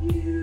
you.